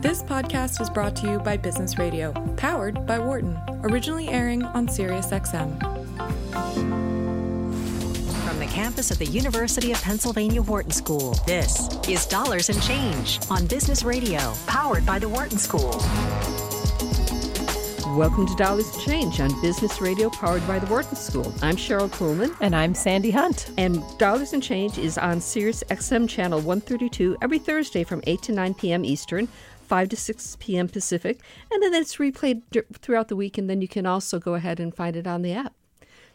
This podcast is brought to you by Business Radio, powered by Wharton, originally airing on SiriusXM. From the campus of the University of Pennsylvania Wharton School, this is Dollars and Change on Business Radio, powered by the Wharton School. Welcome to Dollars and Change on Business Radio, powered by the Wharton School. I'm Cheryl Kuhlman. And I'm Sandy Hunt. And Dollars and Change is on Sirius XM channel 132 every Thursday from 8 to 9 p.m. Eastern. 5 to 6 p.m. Pacific, and then it's replayed throughout the week, and then you can also go ahead and find it on the app.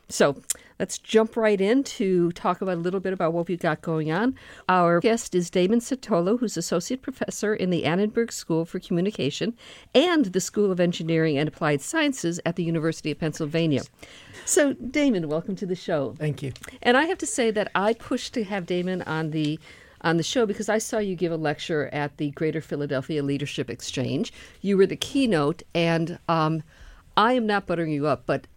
So let's jump right in to talk about a little bit about what we've got going on. Our guest is Damon Centola, who's associate professor in the Annenberg School for Communication and the School of Engineering and Applied Sciences at the University of Pennsylvania. So, Damon, welcome to the show. Thank you. And I have to say that I pushed to have Damon on the on the show because I saw you give a lecture at the Greater Philadelphia Leadership Exchange. You were the keynote, and um, I am not buttering you up, but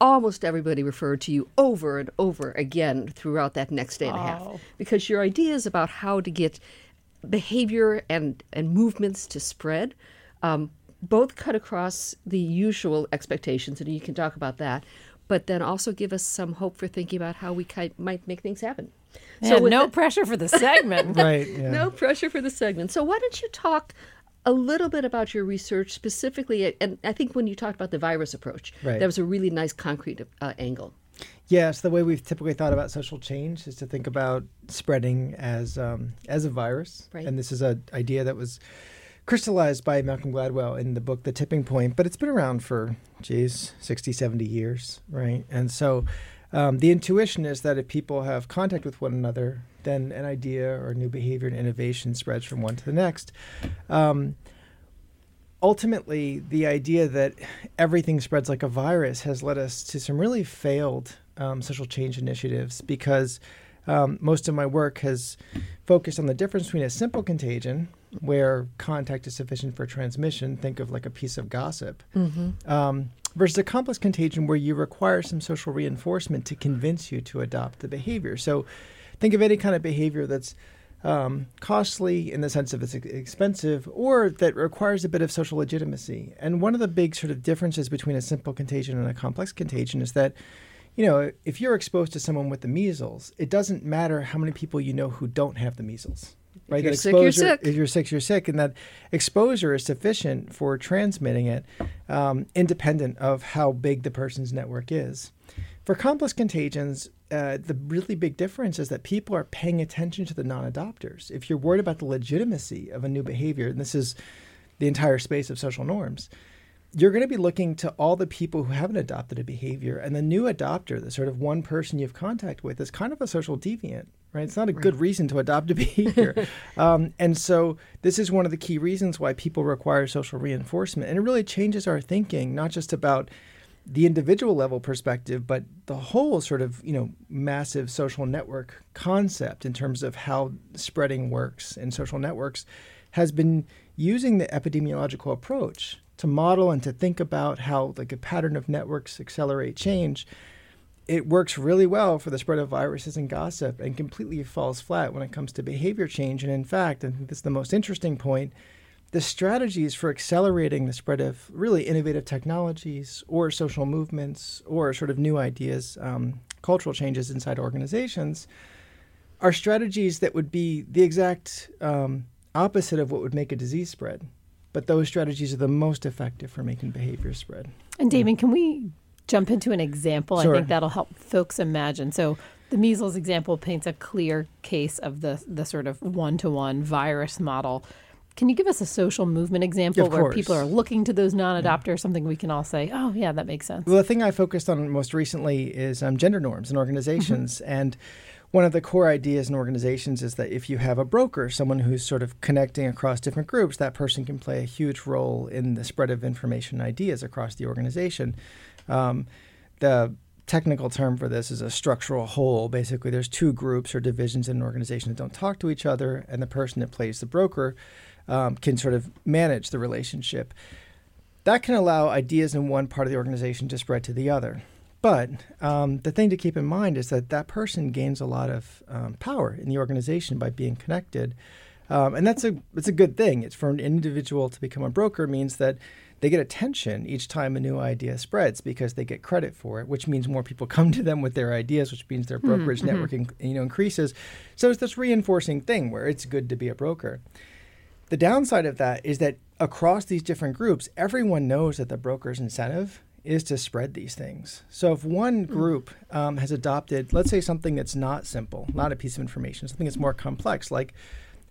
almost everybody referred to you over and over again throughout that next day and a half Oh. because your ideas about how to get behavior and, and movements to spread um, both cut across the usual expectations, and you can talk about that, but then also give us some hope for thinking about how we might make things happen. So no that- pressure for the segment. Right. Yeah. no pressure for the segment. So why don't you talk a little bit about your research specifically? And I think when you talked about the virus approach, Right. that was a really nice concrete uh, angle. Yes, the way we've typically thought about social change is to think about spreading as um, as a virus, Right. and this is an idea that was crystallized by Malcolm Gladwell in the book The Tipping Point, but it's been around for, geez, 60, 70 years, right? And so um, the intuition is that if people have contact with one another, then an idea or new behavior and innovation spreads from one to the next. Um, ultimately, the idea that everything spreads like a virus has led us to some really failed um, social change initiatives because um, most of my work has focused on the difference between a simple contagion, where contact is sufficient for transmission, think of like a piece of gossip, um, versus a complex contagion where you require some social reinforcement to convince you to adopt the behavior. So think of any kind of behavior that's um, costly in the sense of it's expensive or that requires a bit of social legitimacy. And one of the big sort of differences between a simple contagion and a complex contagion is that, you know, if you're exposed to someone with the measles, it doesn't matter how many people you know who don't have the measles. Right? you're That sick, you're exposure- sick. If you're sick, you're sick. And that exposure is sufficient for transmitting it um, independent of how big the person's network is. For complex contagions, uh, the really big difference is that people are paying attention to the non adopters. If you're worried about the legitimacy of a new behavior, and this is the entire space of social norms, you're going to be looking to all the people who haven't adopted a behavior. And the new adopter, the sort of one person you have contact with, is kind of a social deviant, right? It's not a good reason to adopt a behavior. um, and so, this is one of the key reasons why people require social reinforcement. And it really changes our thinking, not just about the individual level perspective, but the whole sort of you know massive social network concept in terms of how spreading works in social networks has been using the epidemiological approach to model and to think about how like a pattern of networks accelerate change. It works really well for the spread of viruses and gossip and completely falls flat when it comes to behavior change. And in fact, I think this is the most interesting point the strategies for accelerating the spread of really innovative technologies or social movements or sort of new ideas, um, cultural changes inside organizations, are strategies that would be the exact um, opposite of what would make a disease spread. But those strategies are the most effective for making behavior spread. And Damon, can we jump into an example? Sure. I think that'll help folks imagine. So the measles example paints a clear case of the the sort of one to one virus model. Can you give us a social movement example Of where course. people are looking to those non-adopters, something we can all say, "Oh, yeah, that makes sense." Well, the thing I focused on most recently is um, gender norms in organizations. And one of the core ideas in organizations is that if you have a broker, someone who's sort of connecting across different groups, that person can play a huge role in the spread of information and ideas across the organization. Um, the technical term for this is a structural hole. Basically, there's two groups or divisions in an organization that don't talk to each other, and the person that plays the broker um, can sort of manage the relationship. That can allow ideas in one part of the organization to spread to the other. But um, the thing to keep in mind is that that person gains a lot of um, power in the organization by being connected. Um, and that's a it's a good thing. It's for an individual to become a broker means that they get attention each time a new idea spreads because they get credit for it, which means more people come to them with their ideas, which means their brokerage mm-hmm. network in, you know increases. So it's this reinforcing thing where it's good to be a broker. The downside of that is that across these different groups, everyone knows that the broker's incentive is to spread these things. So if one hmm. group um, has adopted, let's say, something that's not simple, not a piece of information, something that's more complex, like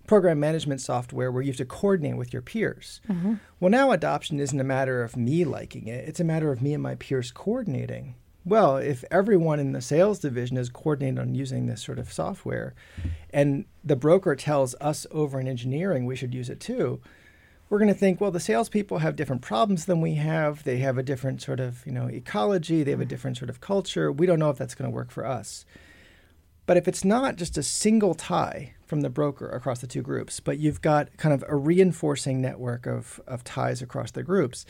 program management software where you have to coordinate with your peers. Mm-hmm. Well, now adoption isn't a matter of me liking it, it's a matter of me and my peers coordinating. Well, if everyone in the sales division is coordinated on using this sort of software and the broker tells us over in engineering we should use it too, we're going to think, well, the salespeople have different problems than we have. They have a different sort of, you know, ecology. They have a different sort of culture. We don't know if that's going to work for us. But if it's not just a single tie from the broker across the two groups, but you've got kind of a reinforcing network of, of ties across the groups,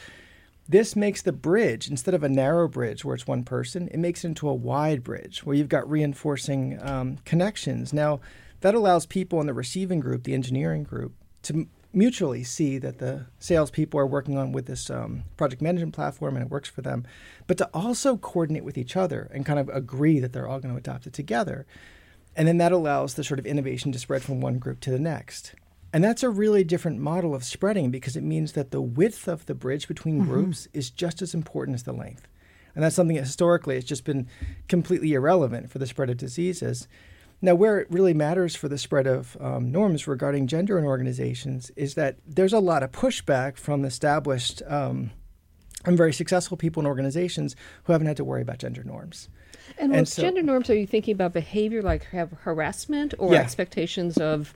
this makes the bridge, instead of a narrow bridge where it's one person, it makes it into a wide bridge where you've got reinforcing um, connections. Now, that allows people in the receiving group, the engineering group, to mutually see that the salespeople are working on with this um, project management platform and it works for them, but to also coordinate with each other and kind of agree that they're all going to adopt it together. And then that allows the sort of innovation to spread from one group to the next. And that's a really different model of spreading because it means that the width of the bridge between mm-hmm. groups is just as important as the length. And that's something that historically has just been completely irrelevant for the spread of diseases. Now, where it really matters for the spread of um, norms regarding gender in organizations is that there's a lot of pushback from established um, and very successful people in organizations who haven't had to worry about gender norms. And, and with so, gender norms, are you thinking about behavior like have harassment or yeah. expectations of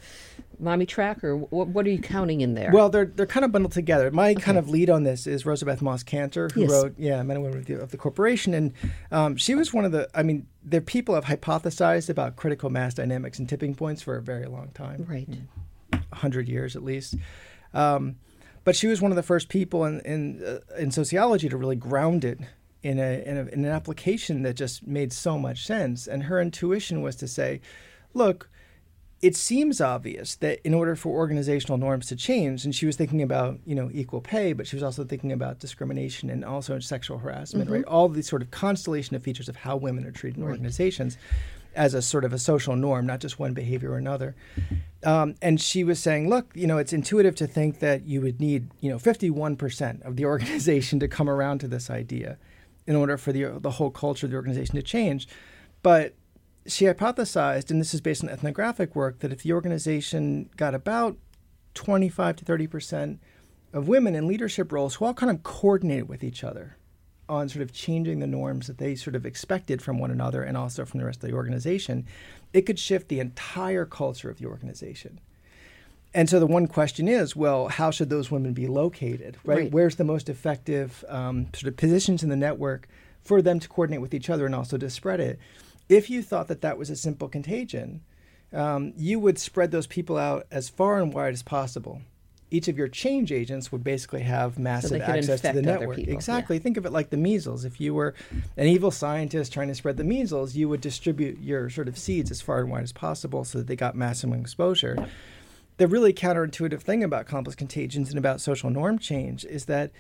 mommy track, or what, what, are you counting in there? Well, they're they're kind of bundled together. My okay. kind of lead on this is Rosabeth Moss Kanter, who yes. wrote yeah Men and Women of the, of the Corporation, and um, she was one of the. I mean, there people have hypothesized about critical mass dynamics and tipping points for a very long time, right? hundred years at least. Um, but she was one of the first people in in, uh, in sociology to really ground it in, a, in, a, in an application that just made so much sense. And her intuition was to say, look, it seems obvious that in order for organizational norms to change, and she was thinking about you know equal pay, but she was also thinking about discrimination and also sexual harassment, mm-hmm. right? All these sort of constellation of features of how women are treated in right. organizations as a sort of a social norm, not just one behavior or another. Um, and she was saying, look, you know, it's intuitive to think that you would need you know 51% of the organization to come around to this idea in order for the the whole culture of the organization to change. But she hypothesized, and this is based on ethnographic work, that if the organization got about 25 to 30 percent of women in leadership roles who all kind of coordinated with each other on sort of changing the norms that they sort of expected from one another and also from the rest of the organization, it could shift the entire culture of the organization. And so the one question is, well, how should those women be located, right? right. Where's the most effective um, sort of positions in the network for them to coordinate with each other and also to spread it? If you thought that that was a simple contagion, um, you would spread those people out as far and wide as possible. Each of your change agents would basically have massive so access to the network. Exactly. Yeah. Think of it like the measles. If you were an evil scientist trying to spread the measles, you would distribute your sort of seeds as far and wide as possible so that they got maximum exposure the really counterintuitive thing about complex contagions and about social norm change is that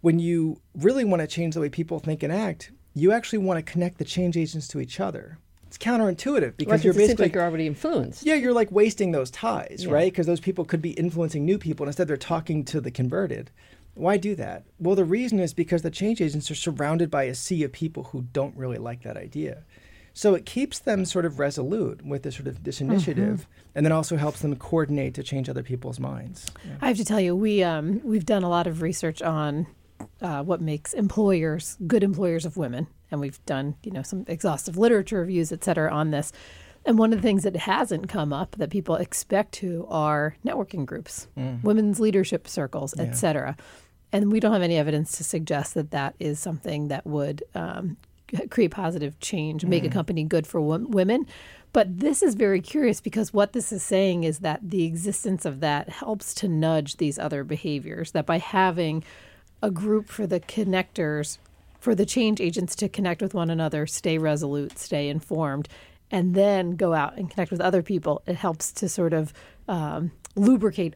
when you really want to change the way people think and act, you actually want to connect the change agents to each other. It's counterintuitive because right, you're basically like you're already influenced. Yeah, you're like wasting those ties, yeah. right? Because those people could be influencing new people, and instead they're talking to the converted. Why do that? Well, the reason is because the change agents are surrounded by a sea of people who don't really like that idea. So it keeps them sort of resolute with this sort of this mm-hmm. initiative, mm-hmm. and then also helps them coordinate to change other people's minds. Yeah. I have to tell you, we um, we've done a lot of research on uh, what makes employers good employers of women, and we've done you know some exhaustive literature reviews, et cetera, on this. And one of the things that hasn't come up that people expect to are networking groups, mm. women's leadership circles, yeah. et cetera. And we don't have any evidence to suggest that that is something that would um, create positive change, make mm. a company good for women. But this is very curious because what this is saying is that the existence of that helps to nudge these other behaviors. That by having a group for the connectors, for the change agents to connect with one another, stay resolute, stay informed, and then go out and connect with other people, it helps to sort of um, lubricate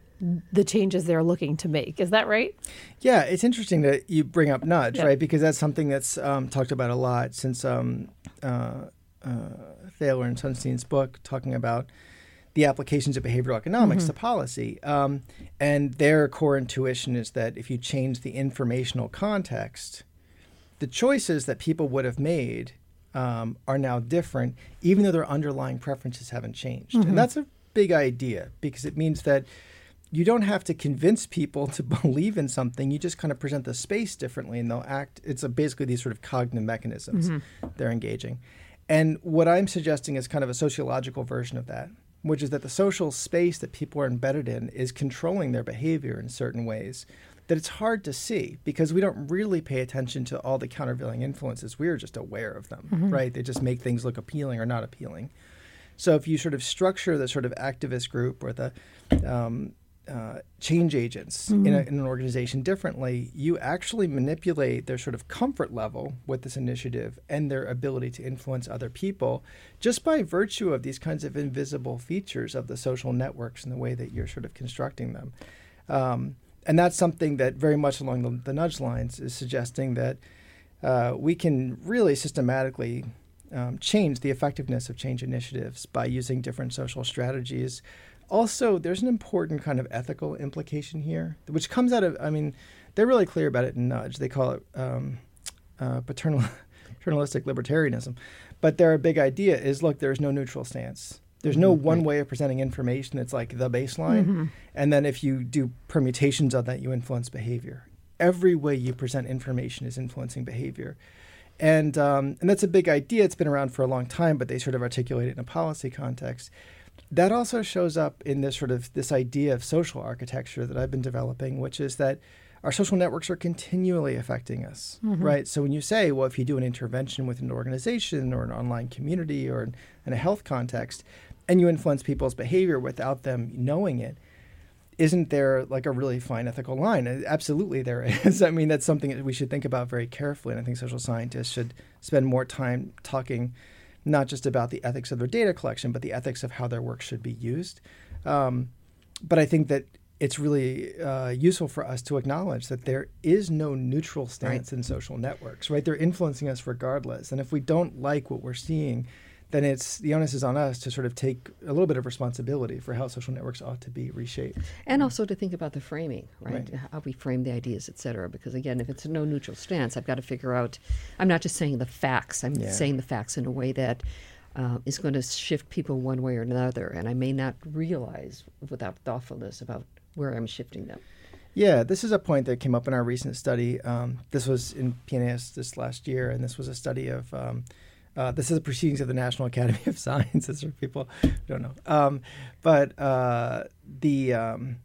the changes they're looking to make. Is that right? Yeah, it's interesting that you bring up nudge, Yeah. right? Because that's something that's um, talked about a lot since um, uh, uh, Thaler and Sunstein's book talking about the applications of behavioral economics to policy. Um, and their core intuition is that if you change the informational context, the choices that people would have made um, are now different, even though their underlying preferences haven't changed. And that's a big idea because it means that you don't have to convince people to believe in something. You just kind of present the space differently, and they'll act. It's a, basically these sort of cognitive mechanisms they're engaging. And what I'm suggesting is kind of a sociological version of that, which is that the social space that people are embedded in is controlling their behavior in certain ways that it's hard to see because we don't really pay attention to all the countervailing influences. We are just aware of them, right? They just make things look appealing or not appealing. So if you sort of structure the sort of activist group or the um, uh, change agents in, a, in an organization differently, you actually manipulate their sort of comfort level with this initiative and their ability to influence other people just by virtue of these kinds of invisible features of the social networks and the way that you're sort of constructing them. Um, and that's something that very much along the, the nudge lines is suggesting that uh, we can really systematically um, change the effectiveness of change initiatives by using different social strategies. Also, there's an important kind of ethical implication here, which comes out of, I mean, they're really clear about it in Nudge. They call it um, uh, paternal, paternalistic libertarianism. But their big idea is look, there's no neutral stance. There's no one way of presenting information that's like the baseline. And then if you do permutations of that, you influence behavior. Every way you present information is influencing behavior. And, um, and that's a big idea. It's been around for a long time, but they sort of articulate it in a policy context. That also shows up in this sort of this idea of social architecture that I've been developing, which is that our social networks are continually affecting us, mm-hmm. right? So when you say, well, if you do an intervention with an organization or an online community or in, in a health context, and you influence people's behavior without them knowing it, isn't there like a really fine ethical line? Absolutely, there is. I mean, that's something that we should think about very carefully. And I think social scientists should spend more time talking not just about the ethics of their data collection, but the ethics of how their work should be used. Um, but I think that it's really uh, useful for us to acknowledge that there is no neutral stance in social networks, right? They're influencing us regardless. And if we don't like what we're seeing, then it's the onus is on us to sort of take a little bit of responsibility for how social networks ought to be reshaped. And also to think about the framing, right? Right. How we frame the ideas, et cetera. Because again, if it's a no neutral stance, I've got to figure out. I'm not just saying the facts. I'm Yeah. saying the facts in a way that uh, is going to shift people one way or another, and I may not realize without thoughtfulness about where I'm shifting them. Yeah, this is a point that came up in our recent study. Um, this was in PNAS this last year, and this was a study of. Um, uh, this is the proceedings of the National Academy of Sciences for people who don't know. Um, but uh, the um,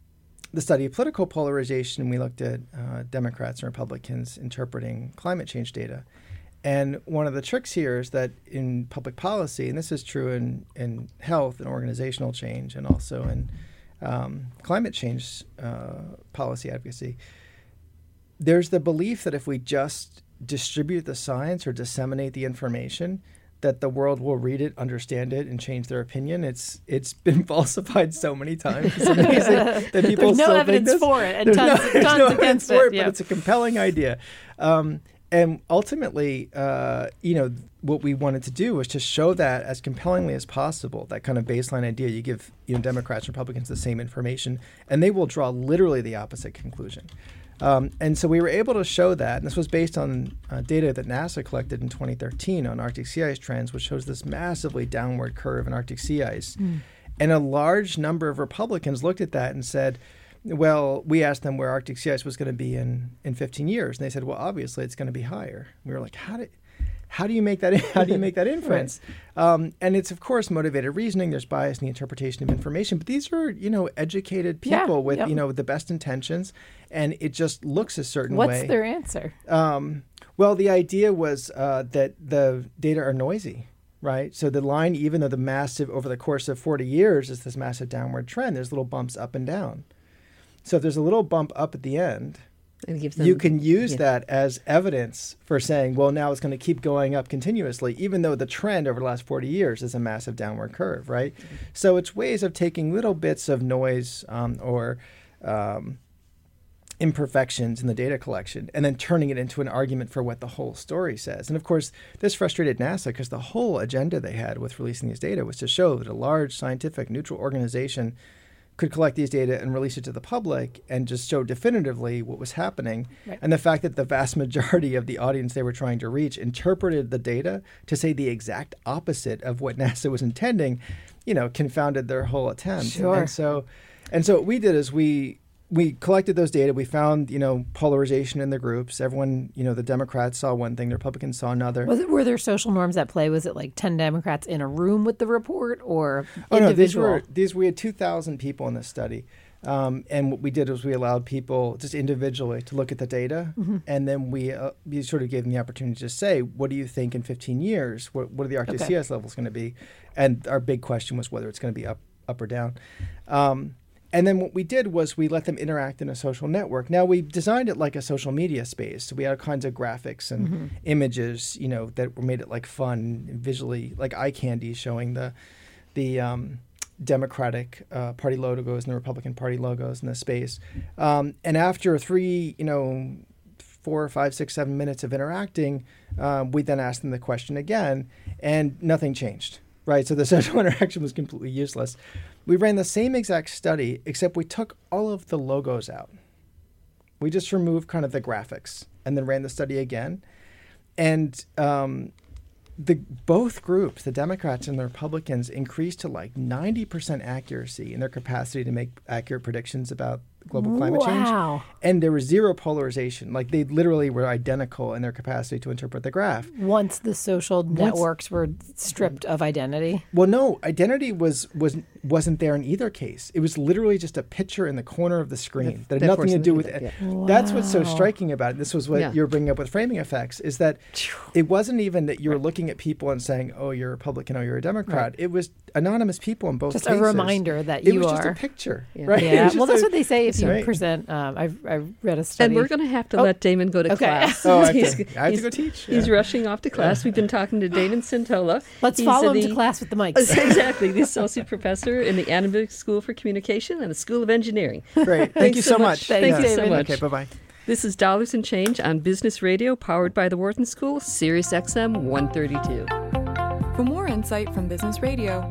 the study of political polarization, we looked at uh, Democrats and Republicans interpreting climate change data. And one of the tricks here is that in public policy, and this is true in, in health and organizational change, and also in um, climate change uh, policy advocacy, there's the belief that if we just distribute the science or disseminate the information, that the world will read it, understand it, and change their opinion. It's it's been falsified so many times. It's amazing that people There's no still think evidence this. for it, and There's tons- there's tons evidence against for it, yeah. but it's a compelling idea. Um, and ultimately, uh, you know, what we wanted to do was to show that as compellingly as possible. That kind of baseline idea. You give you know Democrats, and Republicans the same information, and they will draw literally the opposite conclusion. Um, and so we were able to show that, and this was based on uh, data that NASA collected in 2013 on Arctic sea ice trends, which shows this massively downward curve in Arctic sea ice. And a large number of Republicans looked at that and said, well, we asked them where Arctic sea ice was going to be in, in 15 years, and they said, well, obviously it's going to be higher. We were like, how do, how do you make that? How do you make that inference? um, and it's of course motivated reasoning. There's bias in the interpretation of information, but these are you know educated Yeah, people with yep. you know the best intentions, and it just looks a certain What's way. What's their answer? Um, well, the idea was uh, that the data are noisy, right? So the line, even though the massive over the course of 40 years is this massive downward trend, there's little bumps up and down. So if there's a little bump up at the end, And gives them, you can use yeah. that as evidence for saying, well, now it's going to keep going up continuously, even though the trend over the last 40 years is a massive downward curve, right? So it's ways of taking little bits of noise um, or um, imperfections in the data collection and then turning it into an argument for what the whole story says. And of course, this frustrated NASA because the whole agenda they had with releasing these data was to show that a large scientific neutral organization could collect these data and release it to the public and just show definitively what was happening. Right. And the fact that the vast majority of the audience they were trying to reach interpreted the data to say the exact opposite of what NASA was intending, you know, confounded their whole attempt. Sure. And so and so what we did is we we collected those data. We found, you know, polarization in the groups. Everyone, you know, the Democrats saw one thing, the Republicans saw another. Was it, were there social norms at play? Was it like 10 Democrats in a room with the report or Oh no, these individual? were these we had two thousand people in this study, um, and what we did was we allowed people just individually to look at the data, Mm-hmm. and then we uh, we sort of gave them the opportunity to say, what do you think in fifteen years? What what are the Arctic sea ice levels going to be? And our big question was whether it's going to be up up or down. Um, and then what we did was we let them interact in a social network. Now we designed it like a social media space. So we had all kinds of graphics and Mm-hmm. images, you know, that were made it like fun, visually like eye candy, showing the the um, Democratic uh, Party logos and the Republican Party logos in the space. Um, and after three, you know, four, five, six, seven minutes of interacting, um, we then asked them the question again, and nothing changed. Right, so the social interaction was completely useless. We ran the same exact study, except we took all of the logos out. We just removed kind of the graphics, and then ran the study again. And um, the both groups, the Democrats and the Republicans, increased to like ninety percent accuracy in their capacity to make accurate predictions about global climate change. And there was zero polarization. Like they literally were identical in their capacity to interpret the graph. Once the social networks were stripped of identity. Well, no, identity was was wasn't there in either case. It was literally just a picture in the corner of the screen that had nothing to do with it. do That's what's so striking about it. This was what Yeah. you're bringing up with framing effects is that it wasn't even that you were looking at people and saying, "Oh, you're a Republican, oh, you're a Democrat." It was anonymous people in both Just a reminder that it you was just are. a picture, Yeah. right? Yeah. Well, that's a- what they say if you Right. present. Um, I've, I've read a study. And we're going to have to Oh, let Damon go to okay. class. Oh, I have He's- to, I have to go teach. He's rushing off to class. We've been talking to Damon Centola. Let's He's follow him the- to class with the mics. exactly, the associate professor in the Annenberg School for Communication and the School of Engineering. Great. Thank Thanks you so so much. much. Thank you Yeah. so much. Okay, bye bye. This is Dollars and Change on Business Radio, powered by the Wharton School, Sirius XM 132. For more insight from Business Radio,